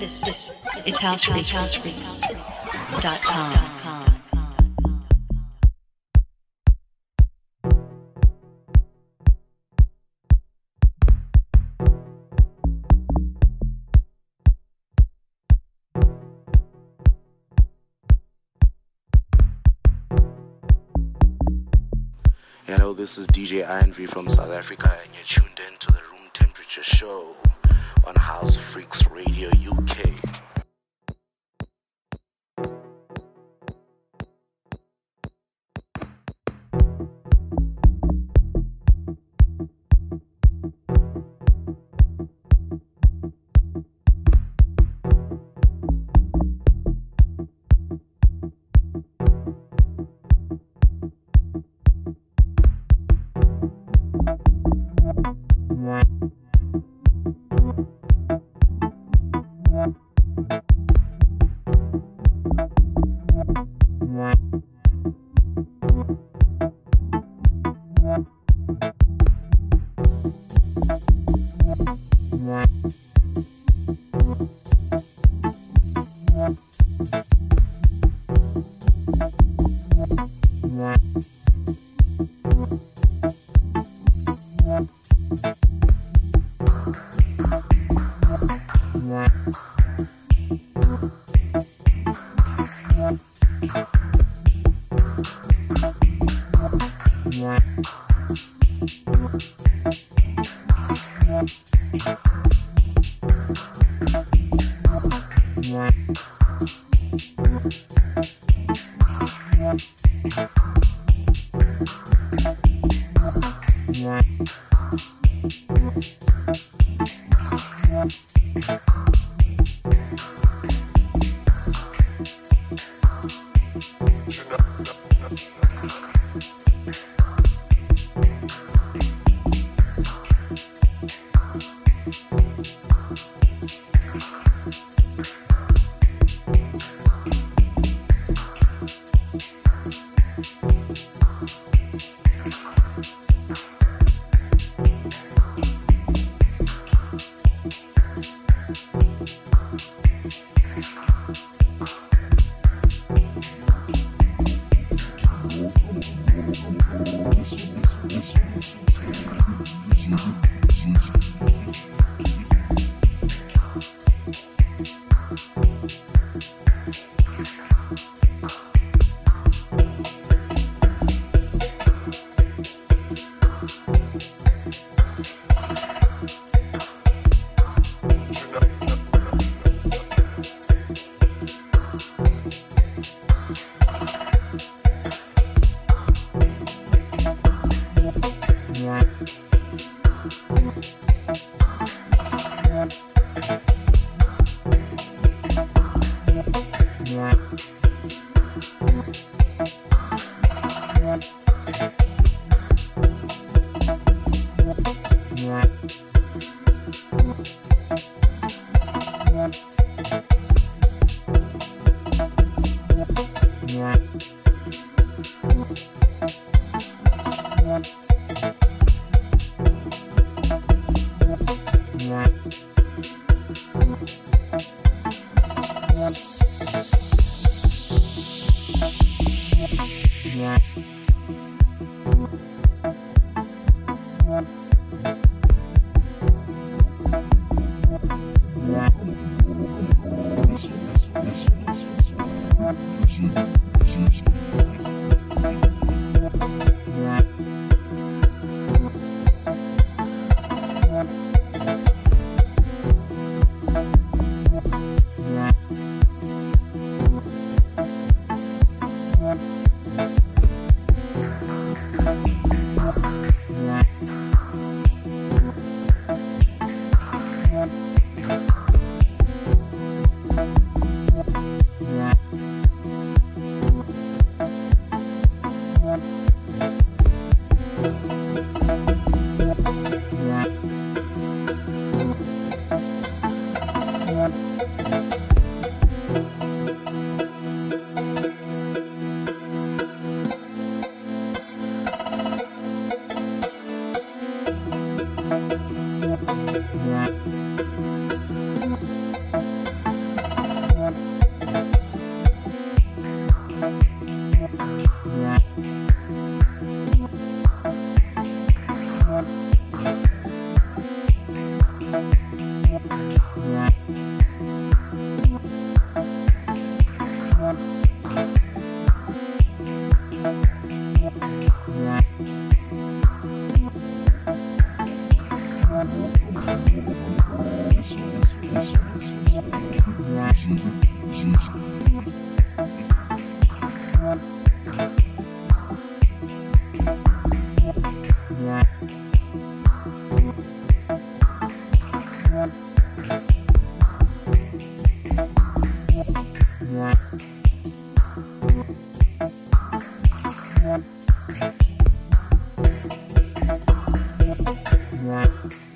this is House Freaks. Dot com. Hello, this is DJ Envy from South Africa, and you're tuned in to the Room Temperature Show on House Freaks Radio UK. Thank you.